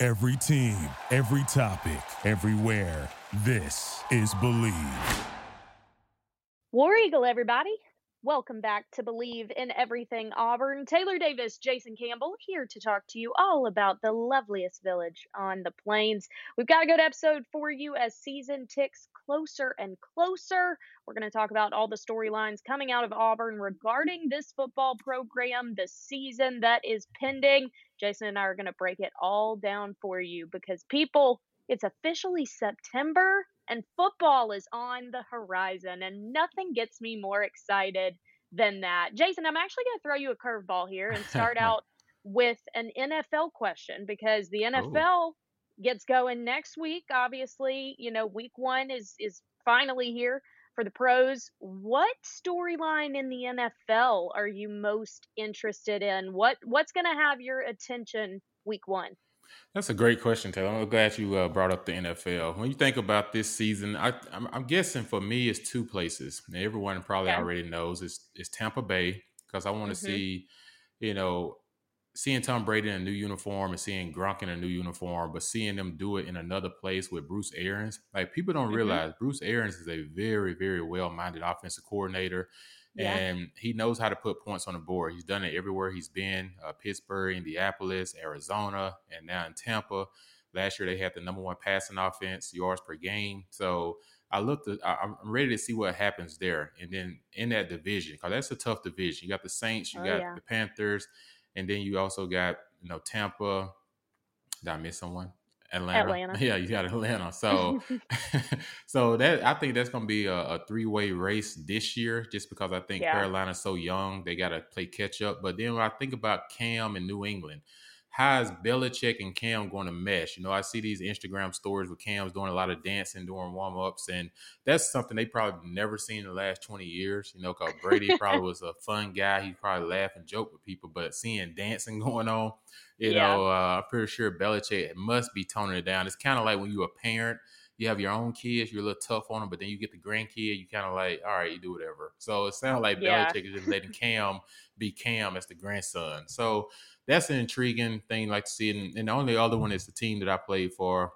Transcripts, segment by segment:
Every team, every topic, everywhere. This is Bleav. War Eagle, everybody. Welcome back to Bleav in Everything Auburn. Taylor Davis, Jason Campbell here to talk to you all about the loveliest village on the plains. We've got a good episode for you as season ticks closer and closer. We're going to talk about all the storylines coming out of Auburn regarding this football program, the season that is pending. Jason and I are going to break it all down for you because people, it's officially September and football is on the horizon, and nothing gets me more excited than that. Jason, I'm actually going to throw you a curveball here and start out with an NFL question because the NFL Ooh. gets going next week. Obviously, you know, week one is is finally here for the pros. What storyline in the NFL are you most interested in? What what's going to have your attention week one? That's a great question, Taylor. I'm glad you uh, brought up the NFL. When you think about this season, I, am guessing for me it's two places. And everyone probably yeah. already knows it's, it's Tampa Bay because I want to mm-hmm. see, you know, seeing Tom Brady in a new uniform and seeing Gronk in a new uniform, but seeing them do it in another place with Bruce Arians. Like people don't mm-hmm. realize Bruce Arians is a very, very well-minded offensive coordinator. Yeah. And he knows how to put points on the board. He's done it everywhere he's been uh, Pittsburgh, Indianapolis, Arizona, and now in Tampa. Last year, they had the number one passing offense, yards per game. So I looked at, I'm ready to see what happens there. And then in that division, because that's a tough division. You got the Saints, you oh, got yeah. the Panthers, and then you also got, you know, Tampa. Did I miss someone? Atlanta. Atlanta. Yeah, you got Atlanta. So, so that I think that's going to be a, a three way race this year, just because I think yeah. Carolina's so young, they got to play catch up. But then when I think about Cam and New England, how is Belichick and Cam going to mesh? You know, I see these Instagram stories with Cam's doing a lot of dancing during warm ups, and that's something they probably never seen in the last 20 years. You know, because Brady probably was a fun guy. He probably laugh and joke with people, but seeing dancing going on, you yeah. know, uh, I'm pretty sure Belichick must be toning it down. It's kind of like when you're a parent you have your own kids, you're a little tough on them, but then you get the grandkid, you kind of like, all right, you do whatever. So it sounds like yeah. Belichick is just letting Cam be Cam as the grandson. So that's an intriguing thing like to see. And, and, the only other one is the team that I played for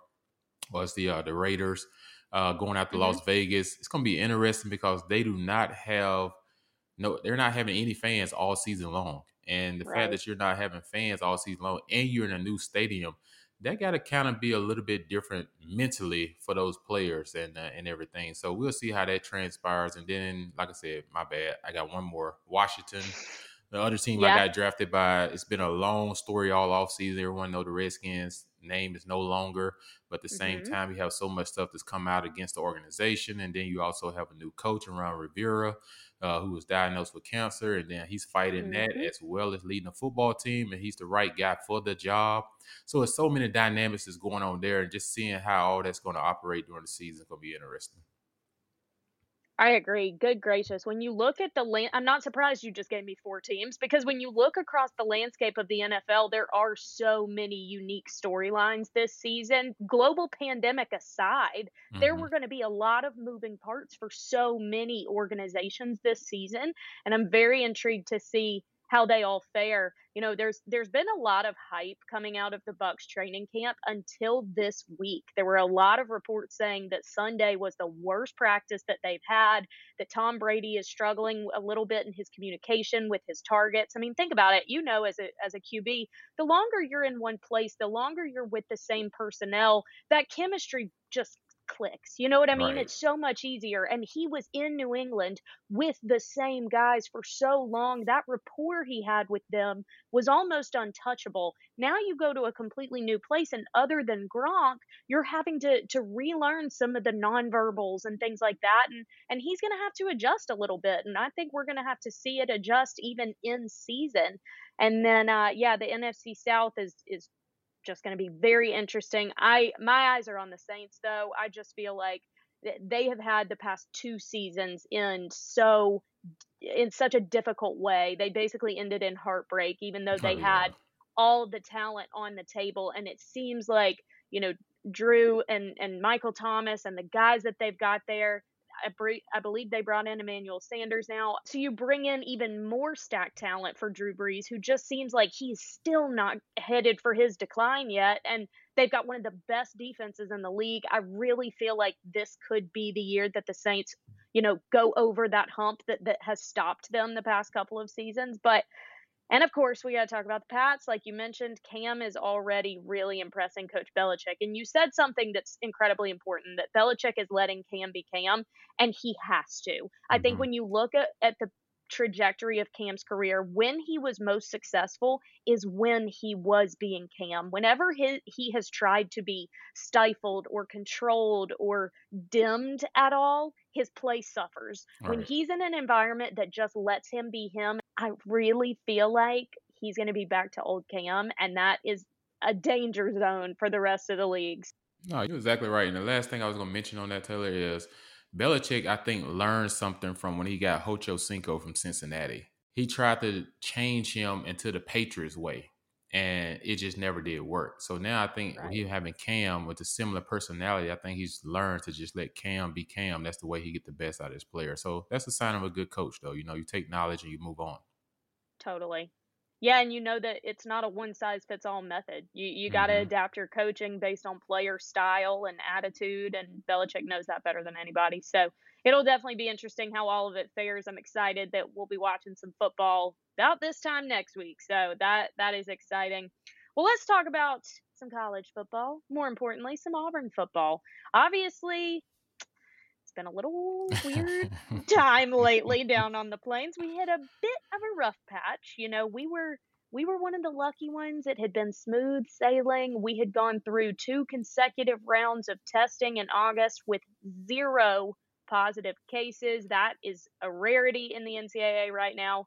was the uh, the Raiders uh, going out to mm-hmm. Las Vegas. It's going to be interesting because they do not have no, they're not having any fans all season long. And the right. fact that you're not having fans all season long and you're in a new stadium, that got to kind of be a little bit different mentally for those players and uh, and everything. So we'll see how that transpires. And then, like I said, my bad, I got one more. Washington the other team yeah. I got drafted by, it's been a long story all offseason. Everyone know the Redskins name is no longer, but at the same mm-hmm. time, you have so much stuff that's come out against the organization, and then you also have a new coach a Ron Rivera, uh, who was diagnosed with cancer, and then he's fighting mm-hmm. that as well as leading a football team, and he's the right guy for the job. So it's so many dynamics that's going on there, and just seeing how all that's going to operate during the season is going to be interesting. I agree. Good gracious. When you look at the land, I'm not surprised you just gave me four teams because when you look across the landscape of the NFL, there are so many unique storylines this season. Global pandemic aside, mm-hmm. there were going to be a lot of moving parts for so many organizations this season. And I'm very intrigued to see how they all fare. You know, there's there's been a lot of hype coming out of the Bucs training camp until this week. There were a lot of reports saying that Sunday was the worst practice that they've had, that Tom Brady is struggling a little bit in his communication with his targets. I mean, think about it. You know as a as a QB, the longer you're in one place, the longer you're with the same personnel, that chemistry just clicks. You know what I mean? Right. It's so much easier. And he was in New England with the same guys for so long. That rapport he had with them was almost untouchable. Now you go to a completely new place, and other than Gronk, you're having to to relearn some of the nonverbals and things like that. And and he's going to have to adjust a little bit. And I think we're going to have to see it adjust even in season. And then, uh, yeah, the NFC South is is just going to be very interesting. I my eyes are on the Saints though. I just feel like they have had the past two seasons end so in such a difficult way. They basically ended in heartbreak, even though they oh, yeah. had all the talent on the table. And it seems like, you know, Drew and, and Michael Thomas and the guys that they've got there, I, I believe they brought in Emmanuel Sanders now. So you bring in even more stacked talent for Drew Brees, who just seems like he's still not headed for his decline yet. And they've got one of the best defenses in the league. I really feel like this could be the year that the Saints, you know, go over that hump that, that has stopped them the past couple of seasons. But and of course, we got to talk about the Pats. Like you mentioned, Cam is already really impressing Coach Belichick. And you said something that's incredibly important that Belichick is letting Cam be Cam, and he has to. Mm-hmm. I think mm-hmm. when you look at, at the trajectory of Cam's career, when he was most successful is when he was being Cam. Whenever he, he has tried to be stifled or controlled or dimmed at all, his play suffers. When he's in an environment that just lets him be him, I really feel like he's going to be back to old Cam, and that is a danger zone for the rest of the leagues. No, you're exactly right. And the last thing I was going to mention on that, Taylor, is Belichick, I think, learned something from when he got Ocho Cinco from Cincinnati. He tried to change him into the Patriots way, and it just never did work. So now I think right. he having Cam with a similar personality, I think he's learned to just let Cam be Cam. That's the way he get the best out of his player. So that's a sign of a good coach, though. You know, you take knowledge and you move on. Totally. Yeah, and you know that it's not a one size fits all method. You you got to mm-hmm. adapt your coaching based on player style and attitude, and Belichick knows that better than anybody. So it'll definitely be interesting how all of it fares. I'm excited that we'll be watching some football about this time next week. So that that is exciting. Well, let's talk about some college football. More importantly, some Auburn football. Obviously, it's been a little weird time lately down on the plains. We hit a bit of a rough patch. You know, we were we were one of the lucky ones. It had been smooth sailing. We had gone through two consecutive rounds of testing in August with zero positive cases. That is a rarity in the NCAA right now.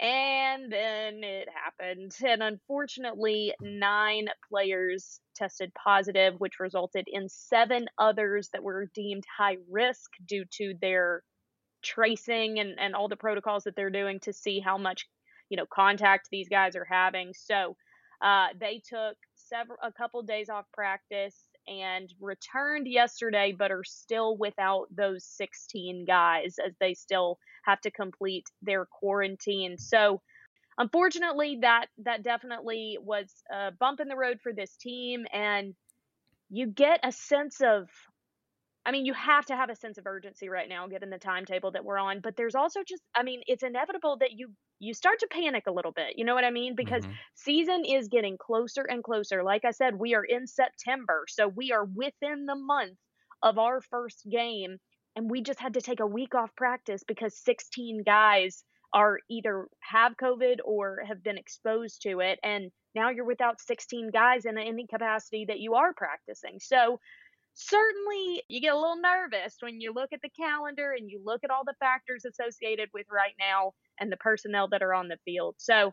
And then it happened. And unfortunately, nine players tested positive, which resulted in seven others that were deemed high risk due to their tracing and, and all the protocols that they're doing to see how much, you know, contact these guys are having. So uh, they took several a couple days off practice and returned yesterday, but are still without those 16 guys as they still have to complete their quarantine. So, unfortunately, that that definitely was a bump in the road for this team, and you get a sense of I mean, you have to have a sense of urgency right now, given the timetable that we're on. But there's also just, I mean, it's inevitable that you you start to panic a little bit. You know what I mean? Because mm-hmm. season is getting closer and closer. Like I said, we are in September, so we are within the month of our first game, and we just had to take a week off practice because 16 guys are either have COVID or have been exposed to it, and now you're without 16 guys in any capacity that you are practicing. So certainly you get a little nervous when you look at the calendar and you look at all the factors associated with right now and the personnel that are on the field. So,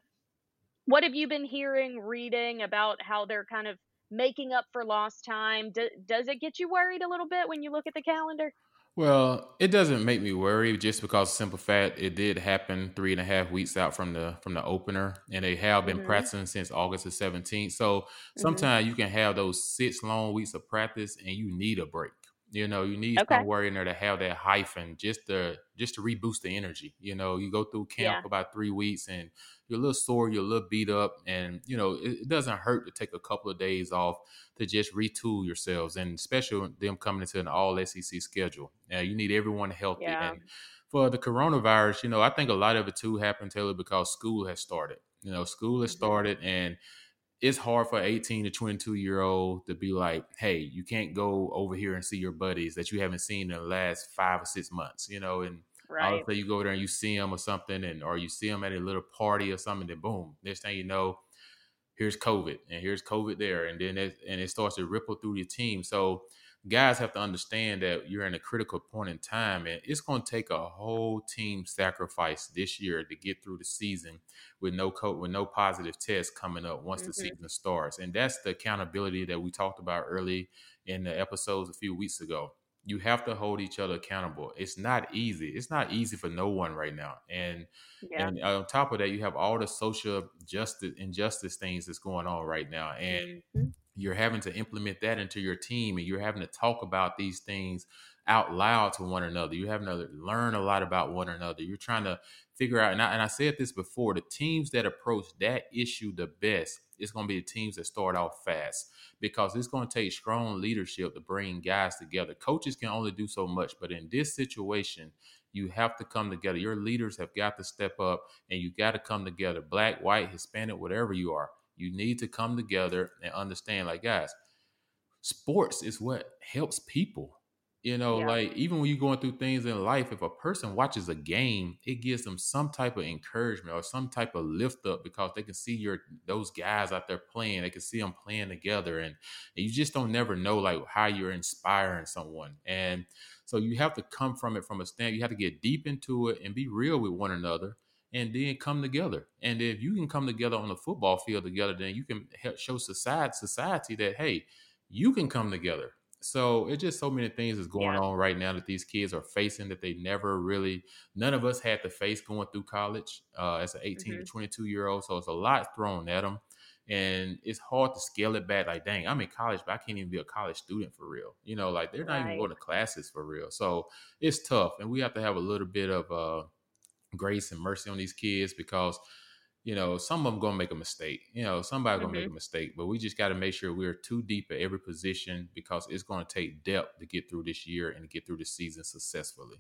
what have you been hearing, reading about how they're kind of making up for lost time? Do, does it get you worried a little bit when you look at the calendar? Well, it doesn't make me worry just because simple fact it did happen three and a half weeks out from the from the opener, and they have been mm-hmm. practicing since August the seventeenth. So mm-hmm. sometimes you can have those six long weeks of practice, and you need a break. You know, you need okay. somewhere in there to have that hyphen just to just to reboost the energy. You know, you go through camp yeah. about three weeks and you're a little sore, you're a little beat up, and you know, it, it, doesn't hurt to take a couple of days off to just retool yourselves, and especially them coming into an all SEC schedule. Now you need everyone healthy. Yeah. And for the coronavirus, you know, I think a lot of it too happened, Taylor, because school has started. You know, school has mm-hmm. started and it's hard for 18 to 22 year old to be like, hey, you can't go over here and see your buddies that you haven't seen in the last five or six months, you know, and right. you go there and you see them or something, and or you see them at a little party or something, then boom, next thing you know, here's COVID and here's COVID there, and then it, and it starts to ripple through your team. So guys have to understand that you're in a critical point in time, and it's going to take a whole team sacrifice this year to get through the season with no co- with no positive tests coming up once mm-hmm. the season starts, and that's the accountability that we talked about early in the episodes a few weeks ago. You have to hold each other accountable. It's not easy. It's not easy for no one right now. And yeah. and on top of that, you have all the social justice injustice things that's going on right now. And mm-hmm. you're having to implement that into your team and you're having to talk about these things out loud to one another. You're having to learn a lot about one another. You're trying to figure out, and I, and I said this before, the teams that approach that issue the best is going to be the teams that start off fast because it's going to take strong leadership to bring guys together. Coaches can only do so much, but in this situation, you have to come together. Your leaders have got to step up and you got to come together, black, white, Hispanic, whatever you are. You need to come together and understand, like, guys, sports is what helps people you know, yeah. like even when you're going through things in life, if a person watches a game, it gives them some type of encouragement or some type of lift up because they can see your those guys out there playing. They can see them playing together, and, and you just don't never know like how you're inspiring someone. And so you have to come from it from a stand. You have to get deep into it and be real with one another, and then come together. And if you can come together on the football field together, then you can help show society society that hey, you can come together so it's just so many things is going yeah. on right now that these kids are facing that they never really none of us had to face going through college uh, as an 18 mm-hmm. to 22 year old so it's a lot thrown at them and it's hard to scale it back like dang i'm in college but i can't even be a college student for real you know like they're not right. even going to classes for real so it's tough and we have to have a little bit of uh, grace and mercy on these kids because you know, some of them gonna make a mistake. You know, somebody gonna mm-hmm. make a mistake, but we just got to make sure we're too deep at every position because it's gonna take depth to get through this year and get through the season successfully.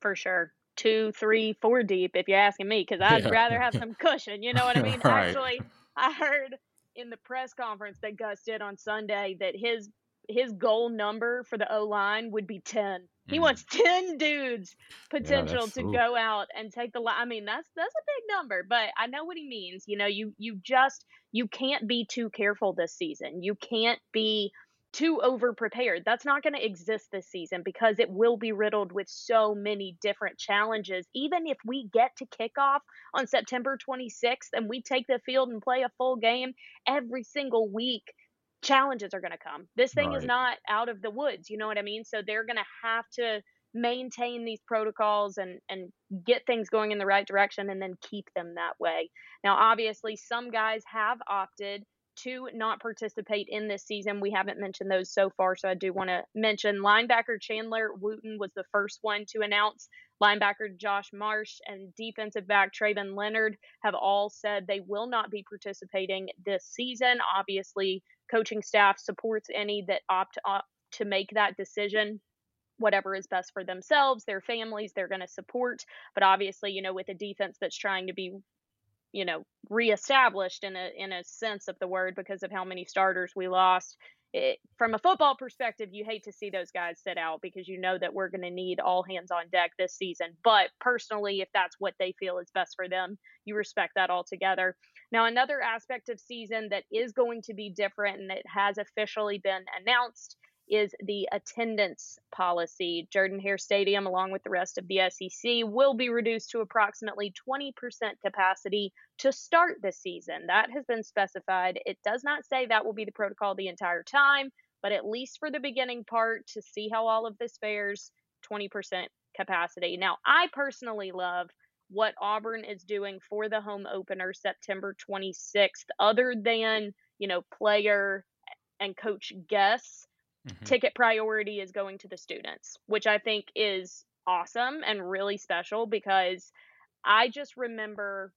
For sure, two, three, four deep, if you're asking me, because I'd yeah. rather have some cushion. You know what I mean? right. Actually, I heard in the press conference that Gus did on Sunday that his his goal number for the O line would be ten. He mm. wants ten dudes potential yeah, to ooh. go out and take the. I mean, that's that's a big number, but I know what he means. You know, you you just you can't be too careful this season. You can't be too over prepared. That's not going to exist this season because it will be riddled with so many different challenges. Even if we get to kickoff on September 26th and we take the field and play a full game every single week, challenges are going to come. This thing right. is not out of the woods, you know what I mean? So they're going to have to maintain these protocols and and get things going in the right direction and then keep them that way. Now obviously some guys have opted to not participate in this season. We haven't mentioned those so far, so I do want to mention linebacker Chandler Wooten was the first one to announce. Linebacker Josh Marsh and defensive back Traivon Leonard have all said they will not be participating this season. Obviously, coaching staff supports any that opt to make that decision whatever is best for themselves their families they're going to support but obviously you know with a defense that's trying to be you know reestablished in a in a sense of the word because of how many starters we lost it, from a football perspective, you hate to see those guys sit out because you know that we're going to need all hands on deck this season. But personally, if that's what they feel is best for them, you respect that altogether. Now, another aspect of season that is going to be different and it has officially been announced is the attendance policy. Jordan Hare Stadium, along with the rest of the SEC, will be reduced to approximately 20% capacity to start the season. That has been specified. It does not say that will be the protocol the entire time, but at least for the beginning part to see how all of this fares, 20% capacity. Now, I personally love what Auburn is doing for the home opener September 26th, other than, you know, player and coach guests mm-hmm. ticket priority is going to the students, which I think is awesome and really special because I just remember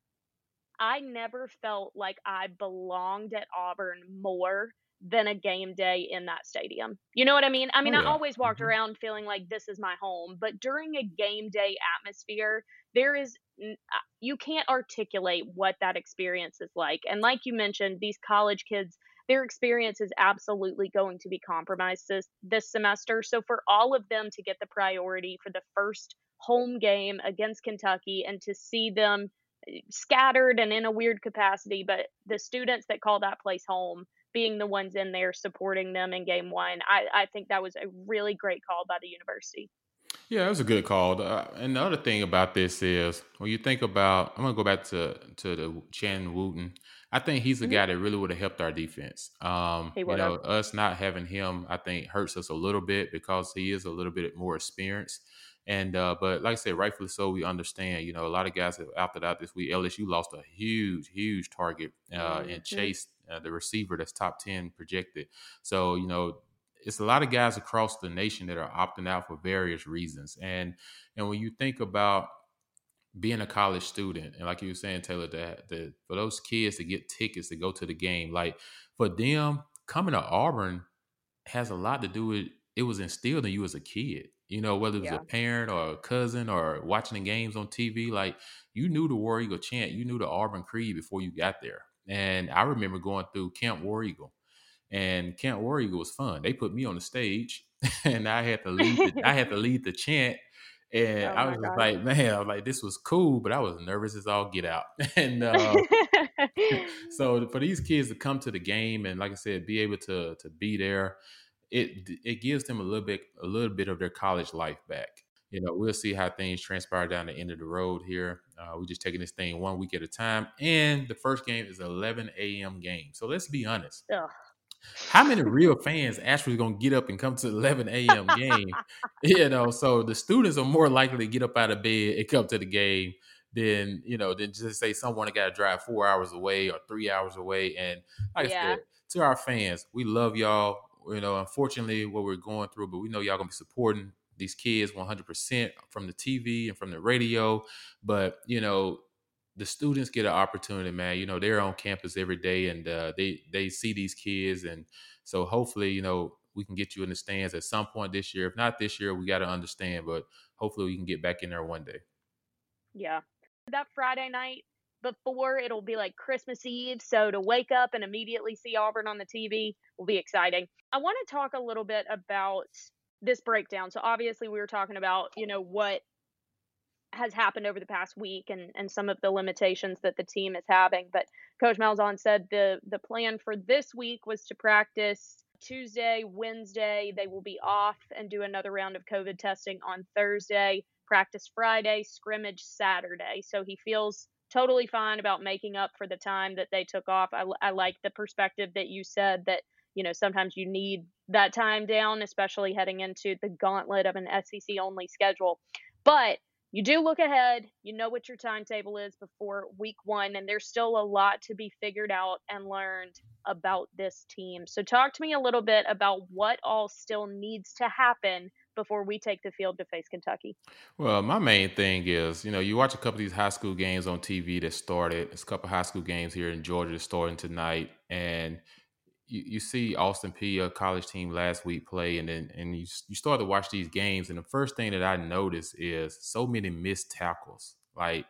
I never felt like I belonged at Auburn more than a game day in that stadium. You know what I mean? I mean, oh, yeah. I always walked mm-hmm. around feeling like this is my home, but during a game day atmosphere, there is uh, you can't articulate what that experience is like. And like you mentioned, these college kids their experience is absolutely going to be compromised this, this semester. So for all of them to get the priority for the first home game against Kentucky and to see them eh, scattered and in a weird capacity, but the students that call that place home, being the ones in there supporting them in game one. I, I think that was a really great call by the university. Yeah, it was a good call. Uh, and the other thing about this is when you think about, I'm gonna go back to to the Chan Wooten. I think he's the mm-hmm. guy that really would have helped our defense. Um, you know, us not having him, I think hurts us a little bit because he is a little bit more experienced. And uh, but like I said, rightfully so, we understand. You know, a lot of guys have opted out this week. LSU lost a huge, huge target uh, mm-hmm. and Chase, uh, the receiver that's top ten projected. So you know, it's a lot of guys across the nation that are opting out for various reasons. And and when you think about being a college student, and like you were saying, Taylor, that, that for those kids to get tickets to go to the game, like for them coming to Auburn has a lot to do with it was instilled in you as a kid. You know, whether it was yeah. a parent or a cousin or watching the games on TV, like you knew the War Eagle chant, you knew the Auburn Creed before you got there. And I remember going through Camp War Eagle and Camp War Eagle was fun. They put me on the stage, and I had to lead. The, I had to lead the chant, and oh I was just like, man, I was like, this was cool, but I was nervous as all get out. and uh, so for these kids to come to the game and, like I said, be able to to be there, it it gives them a little bit a little bit of their college life back. You know, we'll see how things transpire down the end of the road here. Uh, we're just taking this thing one week at a time, and the first game is 11 a.m. game. So let's be honest. Ugh how many real fans actually going to get up and come to the 11 a.m. game? you know, so the students are more likely to get up out of bed and come to the game than you know than just say someone that got to drive four hours away or three hours away. And like yeah. I said, to our fans, we love y'all. You know, unfortunately, what we're going through, but we know y'all gonna be supporting these kids 100% from the TV and from the radio. But you know, the students get an opportunity, man. You know, they're on campus every day, and uh, they they see these kids, and so hopefully, you know, we can get you in the stands at some point this year. If not this year, we got to understand, but hopefully, we can get back in there one day. Yeah, that Friday night before it'll be like Christmas Eve, so to wake up and immediately see Auburn on the TV will be exciting. I want to talk a little bit about this breakdown. So obviously, we were talking about you know what has happened over the past week and, and some of the limitations that the team is having. But Coach Malzahn said the the plan for this week was to practice Tuesday, Wednesday. They will be off and do another round of COVID testing on Thursday. Practice Friday, scrimmage Saturday. So he feels totally fine about making up for the time that they took off. I, I like the perspective that you said that you know sometimes you need that time down, especially heading into the gauntlet of an SEC only schedule. But you do look ahead, you know what your timetable is before week one, and there's still a lot to be figured out and learned about this team. So, talk to me a little bit about what all still needs to happen before we take the field to face Kentucky? Well, my main thing is, you know, you watch a couple of these high school games on TV that started. There's a couple high school games here in Georgia starting tonight, and you, you see Austin Peay, college team last week play, and then and you you start to watch these games, and the first thing that I notice is so many missed tackles, like,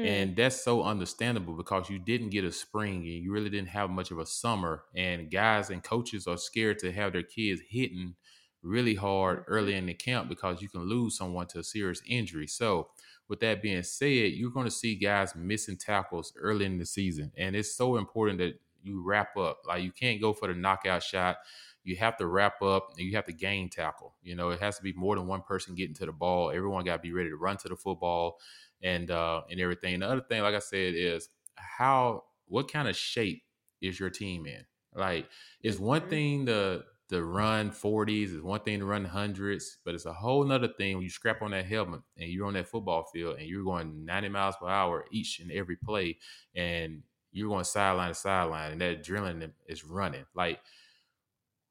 mm. and that's so understandable because you didn't get a spring and you really didn't have much of a summer, and guys and coaches are scared to have their kids hitting really hard early in the camp because you can lose someone to a serious injury. So, with that being said, you're going to see guys missing tackles early in the season, and it's so important that you wrap up. Like you can't go for the knockout shot. You have to wrap up and you have to gain tackle. You know, it has to be more than one person getting to the ball. Everyone got to be ready to run to the football and uh and everything. The other thing, like I said, is how what kind of shape is your team in? Like, it's one mm-hmm. thing to to run 40s, it's one thing to run hundreds, but it's a whole nother thing when you scrap on that helmet and you're on that football field and you're going 90 miles per hour each and every play and you're going sideline to sideline, and that adrenaline is running. Like,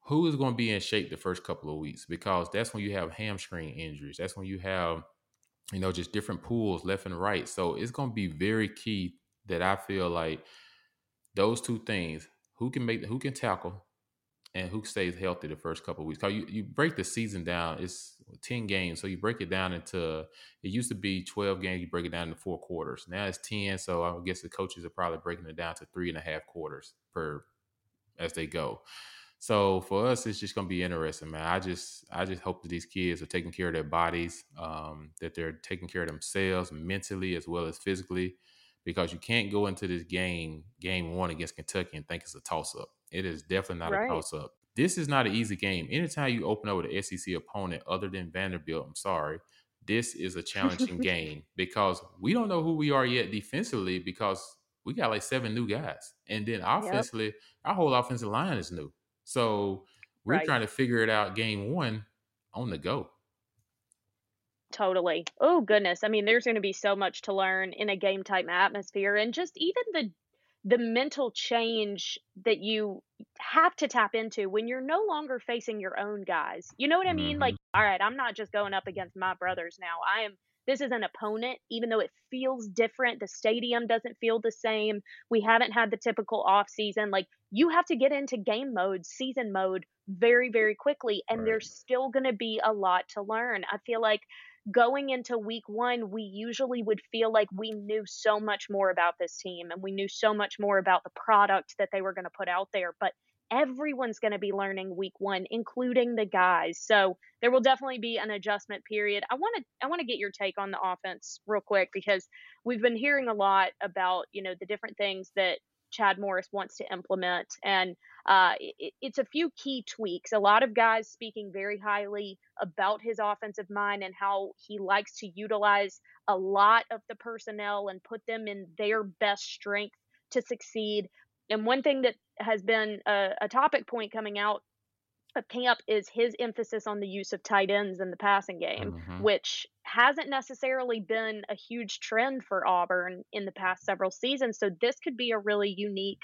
who is going to be in shape the first couple of weeks? Because that's when you have hamstring injuries. That's when you have, you know, just different pools left and right. So it's going to be very key that I feel like those two things: who can make, who can tackle, and who stays healthy the first couple of weeks. Cause you, you break the season down, it's 10 games. So you break it down into, it used to be 12 games, you break it down into four quarters. Now it's 10. So I guess the coaches are probably breaking it down to three and a half quarters per, as they go. So for us, it's just going to be interesting, man. I just, I just hope that these kids are taking care of their bodies, um, that they're taking care of themselves mentally as well as physically, because you can't go into this game, game one against Kentucky, and think it's a toss up It is definitely not Right. a toss up. This is not an easy game. Anytime you open up with an SEC opponent other than Vanderbilt, I'm sorry, this is a challenging game because we don't know who we are yet defensively because we got like seven new guys. And then Yep. offensively, our whole offensive line is new. So we're Right. trying to figure it out game one on the go. Totally. Oh goodness. I mean, there's going to be so much to learn in a game type atmosphere and just even the the mental change that you have to tap into when you're no longer facing your own guys. You know what I mean? Like, hmm all right, I'm not just going up against my brothers now. I am this is an opponent even though it feels different. The stadium doesn't feel the same. We haven't had the typical off season. Like you have to get into game mode, season mode very very quickly and Right. there's still going to be a lot to learn. I feel like going into week one, we usually would feel like we knew so much more about this team and we knew so much more about the product that they were going to put out there. But everyone's going to be learning week one, including the guys. So there will definitely be an adjustment period. I want to I want to get your take on the offense real quick because we've been hearing a lot about you know the different things that Chad Morris wants to implement, and uh, it, it's a few key tweaks. A lot of guys speaking very highly about his offensive mind and how he likes to utilize a lot of the personnel and put them in their best strength to succeed. And one thing that has been a, a topic point coming out of camp is his emphasis on the use of tight ends in the passing game, hmm which hasn't necessarily been a huge trend for Auburn in the past several seasons. So this could be a really unique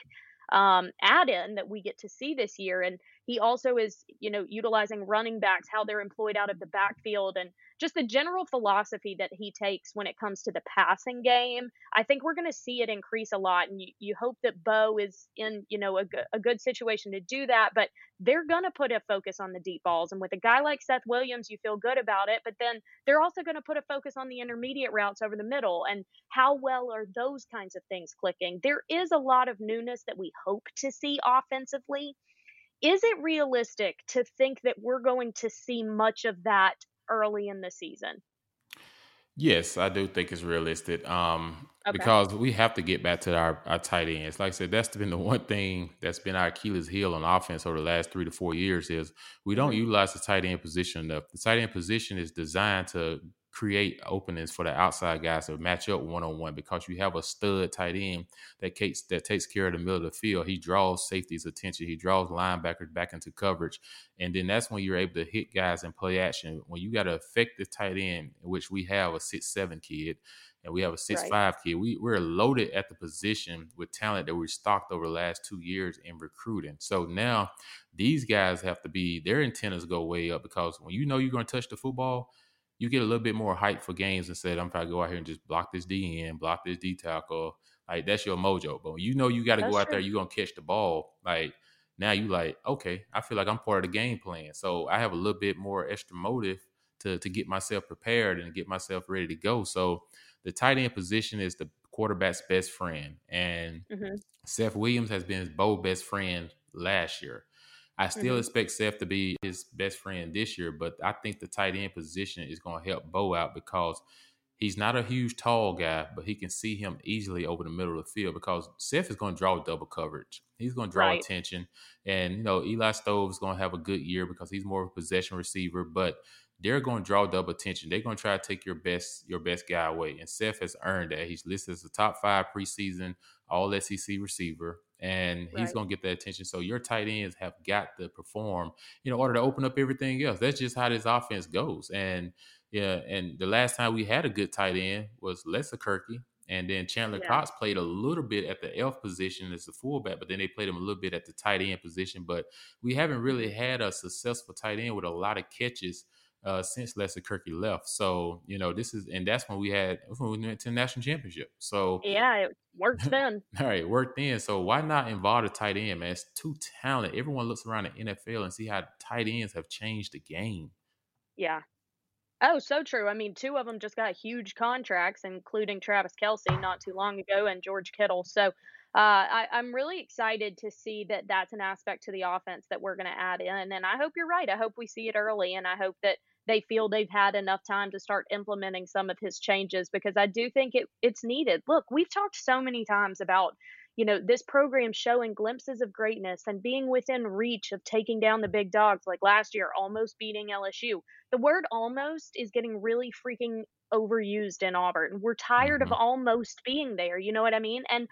um, add-in that we get to see this year. And he also is, you know, utilizing running backs, how they're employed out of the backfield, and just the general philosophy that he takes when it comes to the passing game. I think we're going to see it increase a lot, and you, you hope that Bo is in, you know, a, a good situation to do that. But they're going to put a focus on the deep balls, and with a guy like Seth Williams, you feel good about it. But then they're also going to put a focus on the intermediate routes over the middle, and how well are those kinds of things clicking? There is a lot of newness that we hope to see offensively. Is it realistic to think that we're going to see much of that early in the season? Yes, I do think it's realistic. Um, Okay. because we have to get back to our, our tight ends. Like I said, that's been the one thing that's been our Achilles heel on offense over the last three to four years is we don't hmm utilize the tight end position enough. The tight end position is designed to create openings for the outside guys to match up one on one because you have a stud tight end that takes that takes care of the middle of the field. He draws safety's attention. He draws linebackers back into coverage, and then that's when you're able to hit guys in play action. When you got an effective tight end, which we have a six seven kid and we have a six Right. five kid. We we're loaded at the position with talent that we stocked over the last two years in recruiting. So now these guys have to be their antennas go way up because when you know you're going to touch the football, you get a little bit more hype for games and said, I'm trying to go out here and just block this D in, block this D tackle. Like that's your mojo. But when you know you got to go That's out there, you're gonna catch the ball. Like now you like, okay, I feel like I'm part of the game plan. So I have a little bit more extra motive to to get myself prepared and get myself ready to go. So the tight end position is the quarterback's best friend. And hmm Seth Williams has been his bow best friend last year. I still hmm expect Seth to be his best friend this year, but I think the tight end position is going to help Bo out because he's not a huge tall guy, but he can see him easily over the middle of the field because Seth is going to draw double coverage. He's going to draw Right. attention. And, you know, Eli Stove is going to have a good year because he's more of a possession receiver, but they're going to draw double attention. They're going to try to take your best your best guy away. And Seth has earned that. He's listed as a top five preseason all SEC receiver, and he's Right. going to get that attention. So your tight ends have got to perform in order to open up everything else. That's just how this offense goes. And yeah, and the last time we had a good tight end was Lutzenkirchen. And then Chandler Yeah. Cox played a little bit at the elf position as the fullback, but then they played him a little bit at the tight end position. But we haven't really had a successful tight end with a lot of catches uh, since Lutzenkirchen left. So you know this is, and that's when we had when we went to the national championship. So Yeah, it worked then. all right, it worked in. So why not involve the tight end, man? It's too talented. Everyone looks around the NFL and see how tight ends have changed the game. Yeah. Oh, so true. I mean, two of them just got huge contracts, including Travis Kelce not too long ago and George Kittle. So uh, I, I'm really excited to see that that's an aspect to the offense that we're going to add in. And I hope you're right. I hope we see it early, and I hope that they feel they've had enough time to start implementing some of his changes because I do think it it's needed. Look, we've talked so many times about you know, this program showing glimpses of greatness and being within reach of taking down the big dogs like last year, almost beating LSU. The word almost is getting really freaking overused in Auburn. We're tired mm-hmm. of almost being there. You know what I mean? And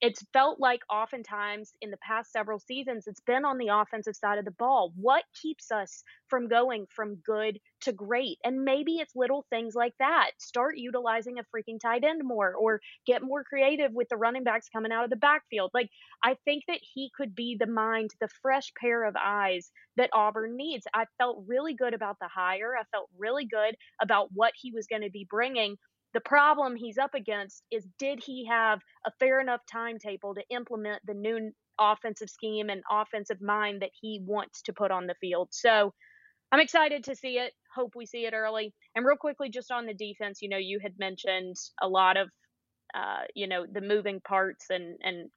it's felt like oftentimes in the past several seasons it's been on the offensive side of the ball. What keeps us from going from good to great? And maybe it's little things like that. Start utilizing a freaking tight end more or get more creative with the running backs coming out of the backfield. Like i think that he could be the mind the fresh pair of eyes that auburn needs. I felt really good about the hire. I felt really good about what he was going to be bringing the problem he's up against is did he have a fair enough timetable to implement the new offensive scheme and offensive mind that he wants to put on the field? So I'm excited to see it. Hope we see it early. And real quickly, just on the defense, you know, you had mentioned a lot of, uh, you know, the moving parts and and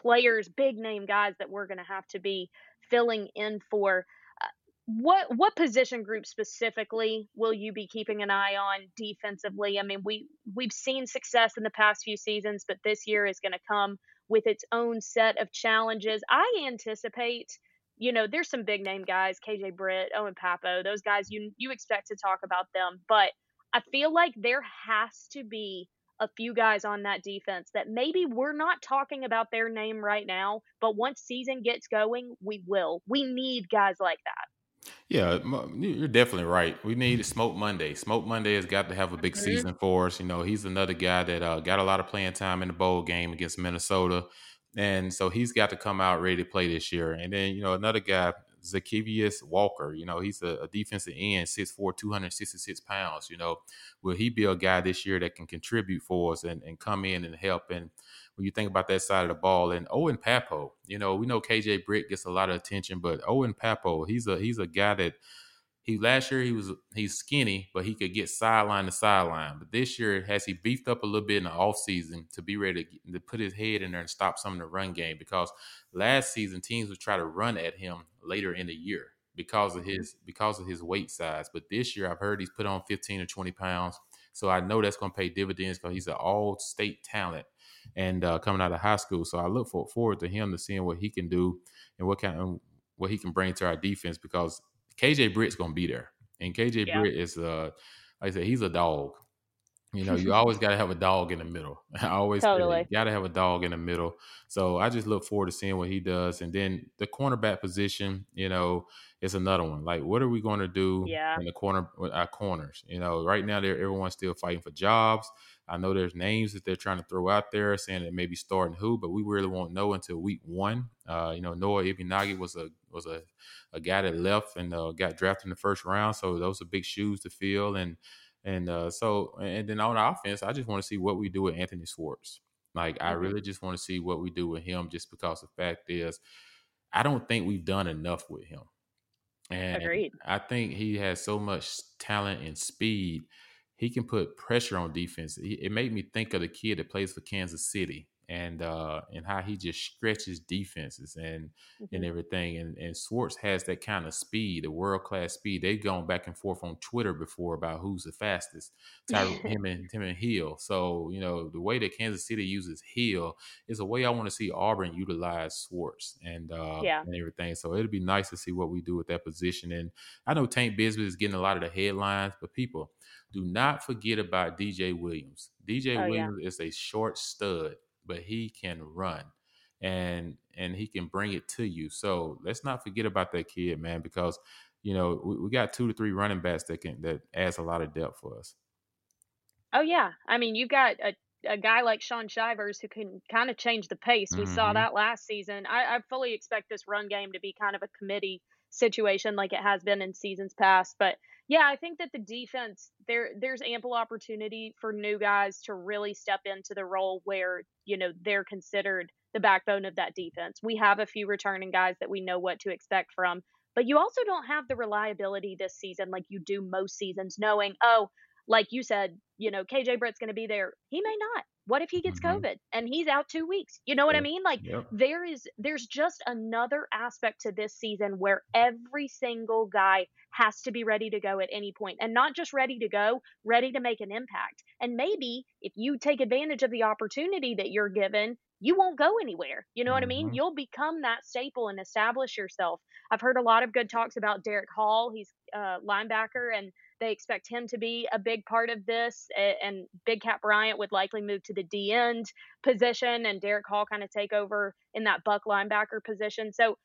players, big name guys that we're going to have to be filling in for what what position group specifically will you be keeping an eye on defensively? I mean, we we've seen success in the past few seasons, but this year is going to come with its own set of challenges. I anticipate, you know, there's some big name guys, KJ Britt, Owen Pappoe, those guys you you expect to talk about them, but I feel like there has to be a few guys on that defense that maybe we're not talking about their name right now, but once season gets going, we will. We need guys like that. Yeah, you're definitely right. We need Smoke Monday. Smoke Monday has got to have a big season for us. You know, he's another guy that uh, got a lot of playing time in the bowl game against Minnesota, and so he's got to come out ready to play this year. And then you know another guy, Zykeivous Walker. You know, he's a, a defensive end, 6'4", 266 pounds. You know, will he be a guy this year that can contribute for us and, and come in and help and when you think about that side of the ball. And Owen Pappoe, you know, we know KJ Britt gets a lot of attention, but Owen Pappoe, he's a he's a guy that he last year he was he's skinny, but he could get sideline to sideline. But this year, has he beefed up a little bit in the offseason to be ready to, to put his head in there and stop some of the run game? Because last season teams would try to run at him later in the year because of his because of his weight size. But this year, I've heard he's put on 15 or 20 pounds. So I know that's going to pay dividends because he's an all state talent and uh, coming out of high school. So I look forward to him to seeing what he can do and what kind of what he can bring to our defense because KJ Britt's going to be there, and KJ yeah. Britt is uh, like I said, he's a dog. You know, you always got to have a dog in the middle. I always totally. got to have a dog in the middle. So I just look forward to seeing what he does. And then the cornerback position, you know, is another one. Like, what are we going to do yeah. in the corner with our corners? You know, right now, there everyone's still fighting for jobs. I know there's names that they're trying to throw out there saying that maybe starting who, but we really won't know until week one. Uh, you know, Noah Igbinoghene was a was a, a guy that left and uh, got drafted in the first round, so those are big shoes to fill. And and uh, so and then on offense, I just want to see what we do with Anthony Schwartz. Like I mm-hmm. really just want to see what we do with him, just because the fact is, I don't think we've done enough with him. And Agreed. I think he has so much talent and speed he can put pressure on defense. it made me think of the kid that plays for Kansas City and uh, and how he just stretches defenses and mm-hmm. and everything. And and Schwartz has that kind of speed, the world class speed. They've gone back and forth on Twitter before about who's the fastest. him and him and Hill. So you know the way that Kansas City uses Hill is a way I want to see Auburn utilize Schwartz and uh, yeah. and everything. So it'll be nice to see what we do with that position. And I know Tank Bigsby is getting a lot of the headlines, but people do not forget about DJ Williams. DJ oh, Williams yeah. is a short stud but he can run and and he can bring it to you. So let's not forget about that kid, man, because you know we, we got two to three running backs that can that adds a lot of depth for us. Oh yeah, I mean you got a a guy like Shaun Shivers who can kind of change the pace. We mm-hmm. saw that last season. I, I fully expect this run game to be kind of a committee situation like it has been in seasons past, but yeah, I think that the defense there there's ample opportunity for new guys to really step into the role where, you know, they're considered the backbone of that defense. We have a few returning guys that we know what to expect from, but you also don't have the reliability this season like you do most seasons knowing, oh, like you said, you know, KJ Britt's going to be there. He may not. What if he gets mm-hmm. COVID and he's out two weeks? You know what I mean? Like there is there's just another aspect to this season where every single guy has to be ready to go at any point and not just ready to go, ready to make an impact. And maybe if you take advantage of the opportunity that you're given, you won't go anywhere. You know what I mean? Mm-hmm. You'll become that staple and establish yourself. I've heard a lot of good talks about Derick Hall. He's a linebacker, and they expect him to be a big part of this. And Big Cat Bryant would likely move to the D end position, and Derick Hall kind of take over in that buck linebacker position. So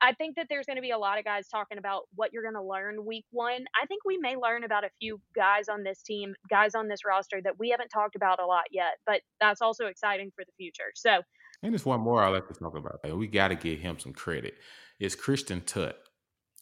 I, think that there's going to be a lot of guys talking about what you're going to learn week one. I think we may learn about a few guys on this team, guys on this roster that we haven't talked about a lot yet, but that's also exciting for the future. So, and there's one more I'd like to talk about. We got to give him some credit. It's Christian Tutt.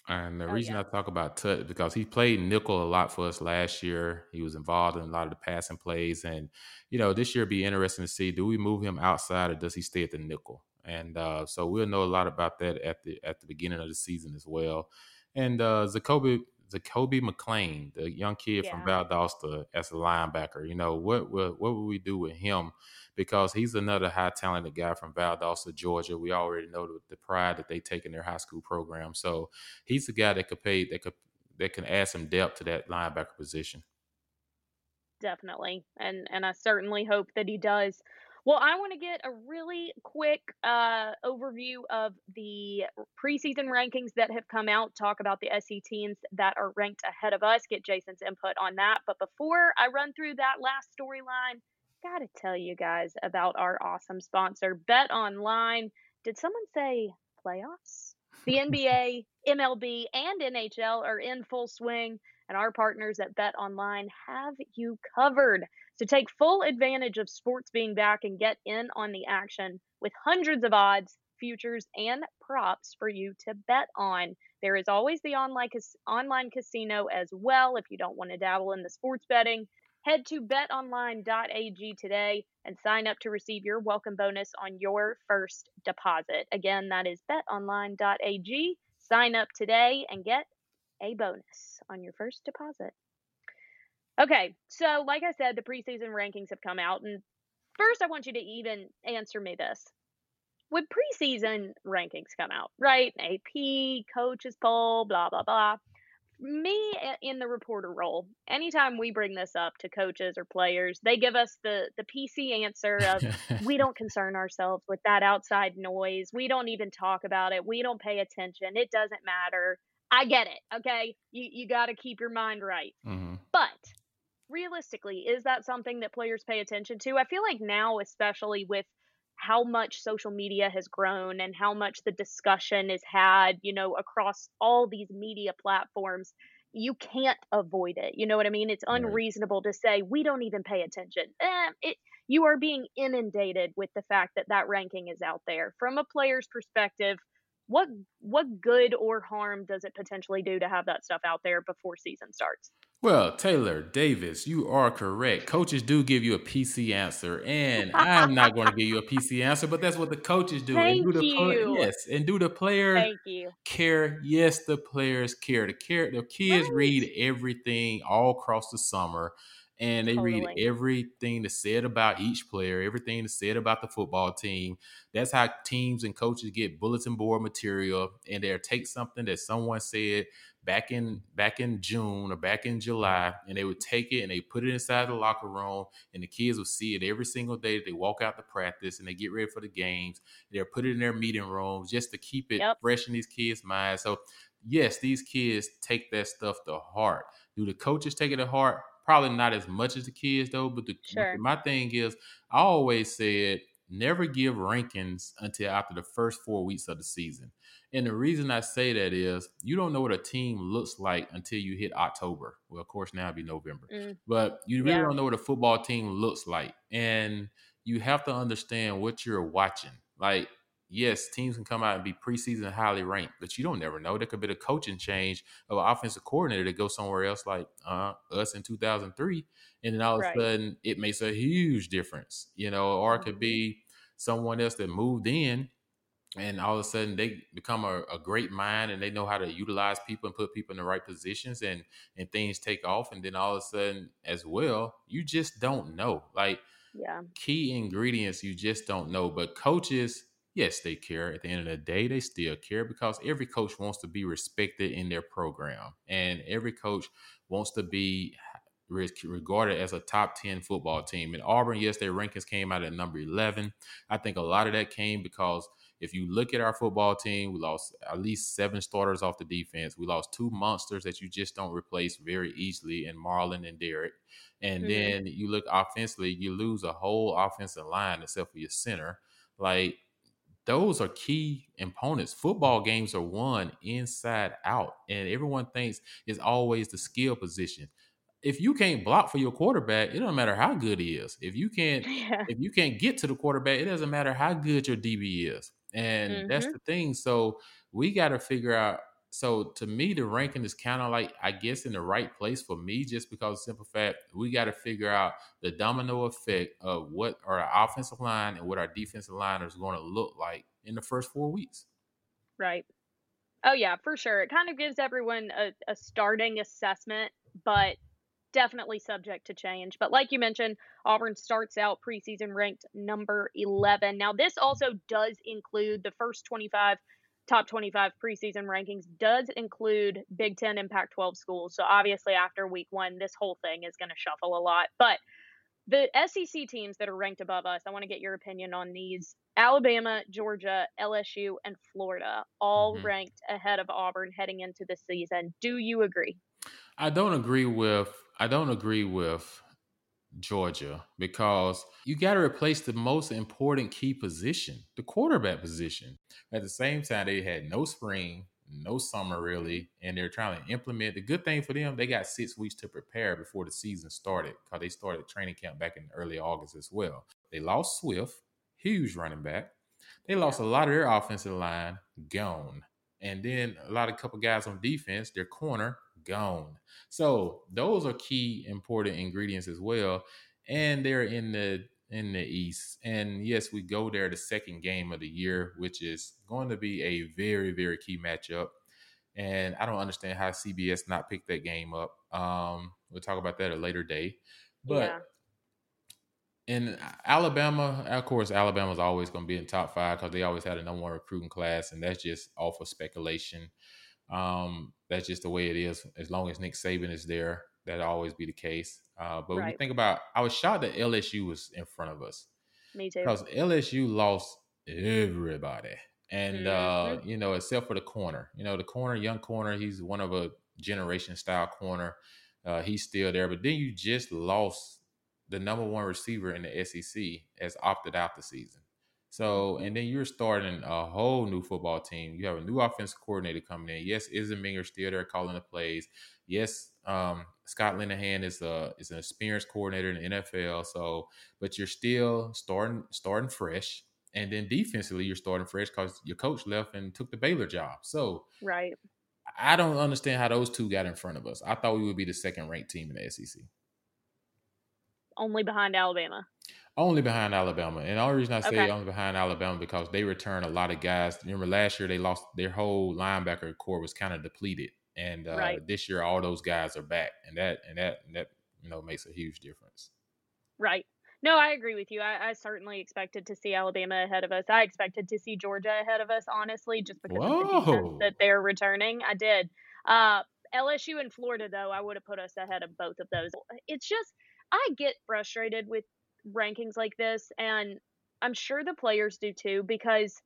And the oh, reason yeah. I talk about Tutt is because he played nickel a lot for us last year. He was involved in a lot of the passing plays. And, you know, this year be interesting to see do we move him outside or does he stay at the nickel? and uh, so we'll know a lot about that at the at the beginning of the season as well. And uh, Zakoby Zakoby McClain, the young kid Yeah. from Valdosta as a linebacker, you know what what what would we do with him? Because he's another high talented guy from Valdosta, Georgia. We already know the, the pride that they take in their high school program. So he's the guy that could pay that could that can add some depth to that linebacker position. definitely and and i certainly hope that he does well i want to get a really quick uh, overview of the preseason rankings that have come out talk about the se teams that are ranked ahead of us get jason's input on that. But before i run through that last storyline gotta tell you guys about our awesome sponsor BetOnline. Did someone say playoffs? The nba mlb and nhl are in full swing and our partners at BetOnline have you covered. So take full advantage of sports being back and get in on the action with hundreds of odds, futures, and props for you to bet on. There is always the online cas- online casino as well if you don't want to dabble in the sports betting. Head to betonline.ag today and sign up to receive your welcome bonus on your first deposit. Again, that is betonline.ag. Sign up today and get a bonus on your first deposit. Okay, so like I said, the preseason rankings have come out, and first I want you to even answer me this. When preseason rankings come out, right? AP, coaches poll, blah, blah, blah. Me in the reporter role, anytime we bring this up to coaches or players, they give us the, the PC answer of we don't concern ourselves with that outside noise. We don't even talk about it. We don't pay attention. It doesn't matter. I get it. Okay. You, you got to keep your mind right. mm-hmm. But realistically, is that something that players pay attention to? I feel like now, especially with how much social media has grown and how much the discussion is had, you know, across all these media platforms, you can't avoid it. You know what I mean? It's Right. unreasonable to say we don't even pay attention. Eh, it, you are being inundated with the fact that that ranking is out there. From a player's perspective, what what good or harm does it potentially do to have that stuff out there before season starts? Well, Taylor Davis, you are correct. Coaches do give you a PC answer, and I'm not going to give you a PC answer, but that's what the coaches do. Thank and do the you. yes, and do the players Thank you. care? Yes, the players care. The care. The kids Right. read everything all across the summer, and they read everything that's said about each player, everything that's said about the football team. That's how teams and coaches get bulletin board material, and they'll take something that someone said back in back in June or back in July, and they would take it and they put it inside the locker room, and the kids would see it every single day. that They walk out to practice and they get ready for the games. They'll put it in their meeting rooms just to keep it Yep. fresh in these kids' minds. So, yes, these kids take that stuff to heart. Do the coaches take it to heart? Probably not as much as the kids though. But the, Sure. my thing is, I always said never give rankings until after the first four weeks of the season. And the reason I say that is you don't know what a team looks like until you hit October. Well, of course, now it'd be November. Mm. But you really Yeah. don't know what a football team looks like. And you have to understand what you're watching. Like, yes, teams can come out and be preseason highly ranked, but you don't never know. There could be a coaching change of an offensive coordinator to go somewhere else, like uh, us in 2003. And then all of a sudden, it makes a huge difference, you know, or it could Mhm. be someone else that moved in and all of a sudden they become a, a great mind and they know how to utilize people and put people in the right positions and and things take off and then all of a sudden as well you just don't know like Yeah. key ingredients you just don't know but coaches yes they care at the end of the day they still care because every coach wants to be respected in their program and every coach wants to be regarded as a top 10 football team. In Auburn, yes, their rankings came out at number 11. I think a lot of that came because if you look at our football team, we lost at least seven starters off the defense. We lost two monsters that you just don't replace very easily in Marlon and Derrick. And mm-hmm. then you look offensively, you lose a whole offensive line except for your center. Like those are key components. Football games are won inside out, and everyone thinks it's always the skill position. If you can't block for your quarterback, it doesn't matter how good he is. If you can't, yeah. if you can't get to the quarterback, it doesn't matter how good your DB is. And mm-hmm. that's the thing. So we got to figure out so to me, the ranking is kind of like I guess in the right place for me, just because simple fact we got to figure out the domino effect of what our offensive line and what our defensive line is going to look like in the first four weeks. Right. Oh yeah, for sure. It kind of gives everyone a, a starting assessment, but definitely subject to change. But like you mentioned, Auburn starts out preseason ranked number 11. Now, this also does include the first 25 top 25 preseason rankings does include Big 10 and Pac 12 schools. So obviously, after week one, this whole thing is going to shuffle a lot. But the SEC teams that are ranked above us, I want to get your opinion on these. Alabama, Georgia, LSU, and Florida, all mm-hmm. ranked ahead of Auburn heading into the season. Do you agree? I don't agree with I don't agree with Georgia because you got to replace the most important key position, the quarterback position. At the same time, they had no spring, no summer really, and they're trying to implement. The good thing for them, they got six weeks to prepare before the season started because they started training camp back in early August as well. They lost Swift, huge running back. They lost a lot of their offensive line, gone. And then a lot of couple guys on defense, their corner, gone. So those are key important ingredients as well. And they're in the in the East. And yes, we go there the second game of the year, which is going to be a very, very key matchup. And I don't understand how CBS not picked that game up. Um, we'll talk about that a later day. But yeah. in Alabama, of course, Alabama's always going to be in top five because they always had a number one recruiting class, and that's just off of speculation. Um, that's just the way it is. As long as Nick Saban is there, that'll always be the case. Uh, but right. when you think about, I was shocked that LSU was in front of us. Me too. Because LSU lost everybody, and uh, mm-hmm. uh, you know, except for the corner. You know, the corner, young corner, he's one of a generation style corner. Uh, he's still there, but then you just lost the number one receiver in the SEC has opted out the season. So, and then you're starting a whole new football team. You have a new offensive coordinator coming in. Yes, Ensminger still there calling the plays. Yes, um, Scott Linehan is a is an experienced coordinator in the NFL. So, but you're still starting starting fresh. And then defensively, you're starting fresh because your coach left and took the Baylor job. So, right. I don't understand how those two got in front of us. I thought we would be the second ranked team in the SEC. Only behind Alabama. Only behind Alabama. And the only reason I say okay. only behind Alabama because they return a lot of guys. Remember last year they lost their whole linebacker core was kind of depleted. And uh, right. this year all those guys are back. And that and that and that you know makes a huge difference. Right. No, I agree with you. I, I, certainly expected to see Alabama ahead of us. I expected to see Georgia ahead of us, honestly, just because Whoa. of the defense that they're returning. I did. Uh, LSU and Florida, though, I would have put us ahead of both of those. It's just I get frustrated with rankings like this, and I'm sure the players do too, because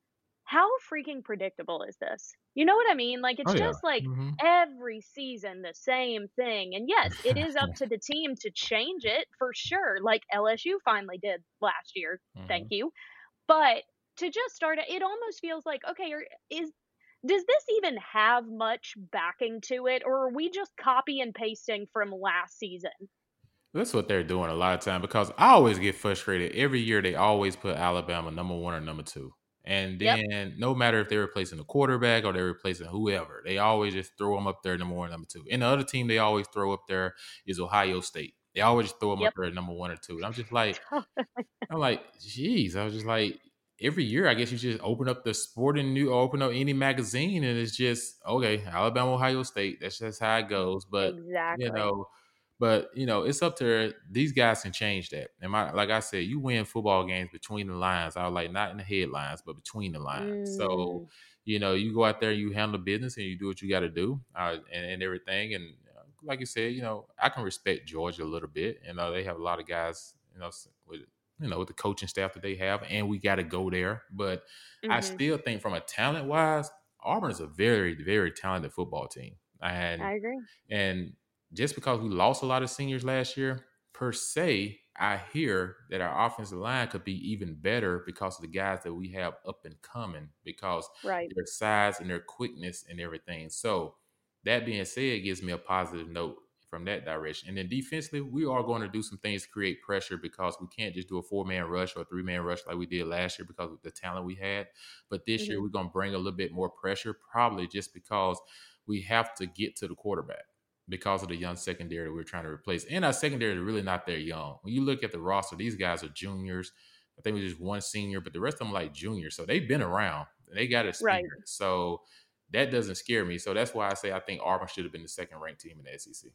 how freaking predictable is this? You know what I mean? Like it's oh, just like mm-hmm. every season the same thing. And yes, it is up to the team to change it for sure. Like LSU finally did last year. Mm-hmm. Thank you. But to just start it almost feels like okay, is does this even have much backing to it or are we just copy and pasting from last season? That's what they're doing a lot of time because I always get frustrated. Every year they always put Alabama number one or number two. And then yep. no matter if they're replacing the quarterback or they're replacing whoever, they always just throw them up there number one, number two. And the other team they always throw up there is Ohio State. They always throw them yep. up there at number one or two. And I'm just like, I'm like, geez. I was just like, every year I guess you just open up the sporting new, open up any magazine, and it's just okay, Alabama, Ohio State. That's just how it goes. But exactly. you know but you know, it's up to these guys can change that. And my like I said, you win football games between the lines. I was like not in the headlines, but between the lines. Mm. So you know, you go out there, you handle business, and you do what you got to do, uh, and, and, everything. And uh, like you said, you know, I can respect Georgia a little bit. You know, they have a lot of guys, you know, with you know, with the coaching staff that they have, and we got to go there. But mm-hmm. I still think, from a talent wise, Auburn is a very, very talented football team. And I agree. And just because we lost a lot of seniors last year, per se, I hear that our offensive line could be even better because of the guys that we have up and coming, because right. their size and their quickness and everything. So that being said, gives me a positive note from that direction. And then defensively, we are going to do some things to create pressure because we can't just do a four man rush or a three man rush like we did last year because of the talent we had. But this mm-hmm. year, we're going to bring a little bit more pressure, probably just because we have to get to the quarterback because of the young secondary that we're trying to replace. And our secondary is really not that young. When you look at the roster, these guys are juniors. I think we just one senior, but the rest of them like juniors. So they've been around. They got experience. Right. So that doesn't scare me. So that's why I say I think Auburn should have been the second ranked team in the SEC.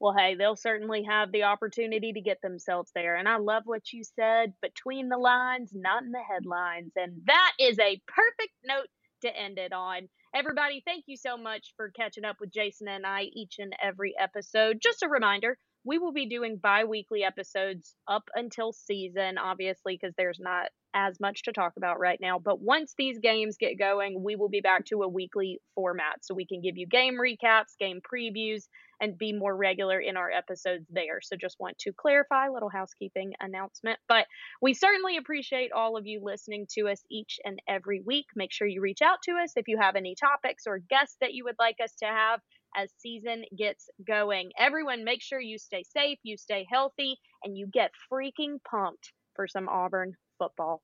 Well, hey, they'll certainly have the opportunity to get themselves there. And I love what you said between the lines, not in the headlines. And that is a perfect note to end it on. Everybody, thank you so much for catching up with Jason and I each and every episode. Just a reminder, we will be doing bi weekly episodes up until season, obviously, because there's not as much to talk about right now. But once these games get going, we will be back to a weekly format so we can give you game recaps, game previews, and be more regular in our episodes there. So just want to clarify, little housekeeping announcement. But we certainly appreciate all of you listening to us each and every week. Make sure you reach out to us if you have any topics or guests that you would like us to have as season gets going. Everyone, make sure you stay safe, you stay healthy, and you get freaking pumped for some Auburn football.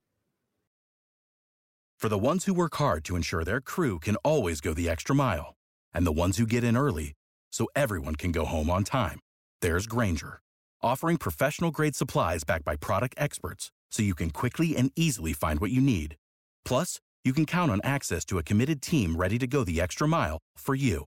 For the ones who work hard to ensure their crew can always go the extra mile, and the ones who get in early so everyone can go home on time, there's Grainger, offering professional grade supplies backed by product experts so you can quickly and easily find what you need. Plus, you can count on access to a committed team ready to go the extra mile for you.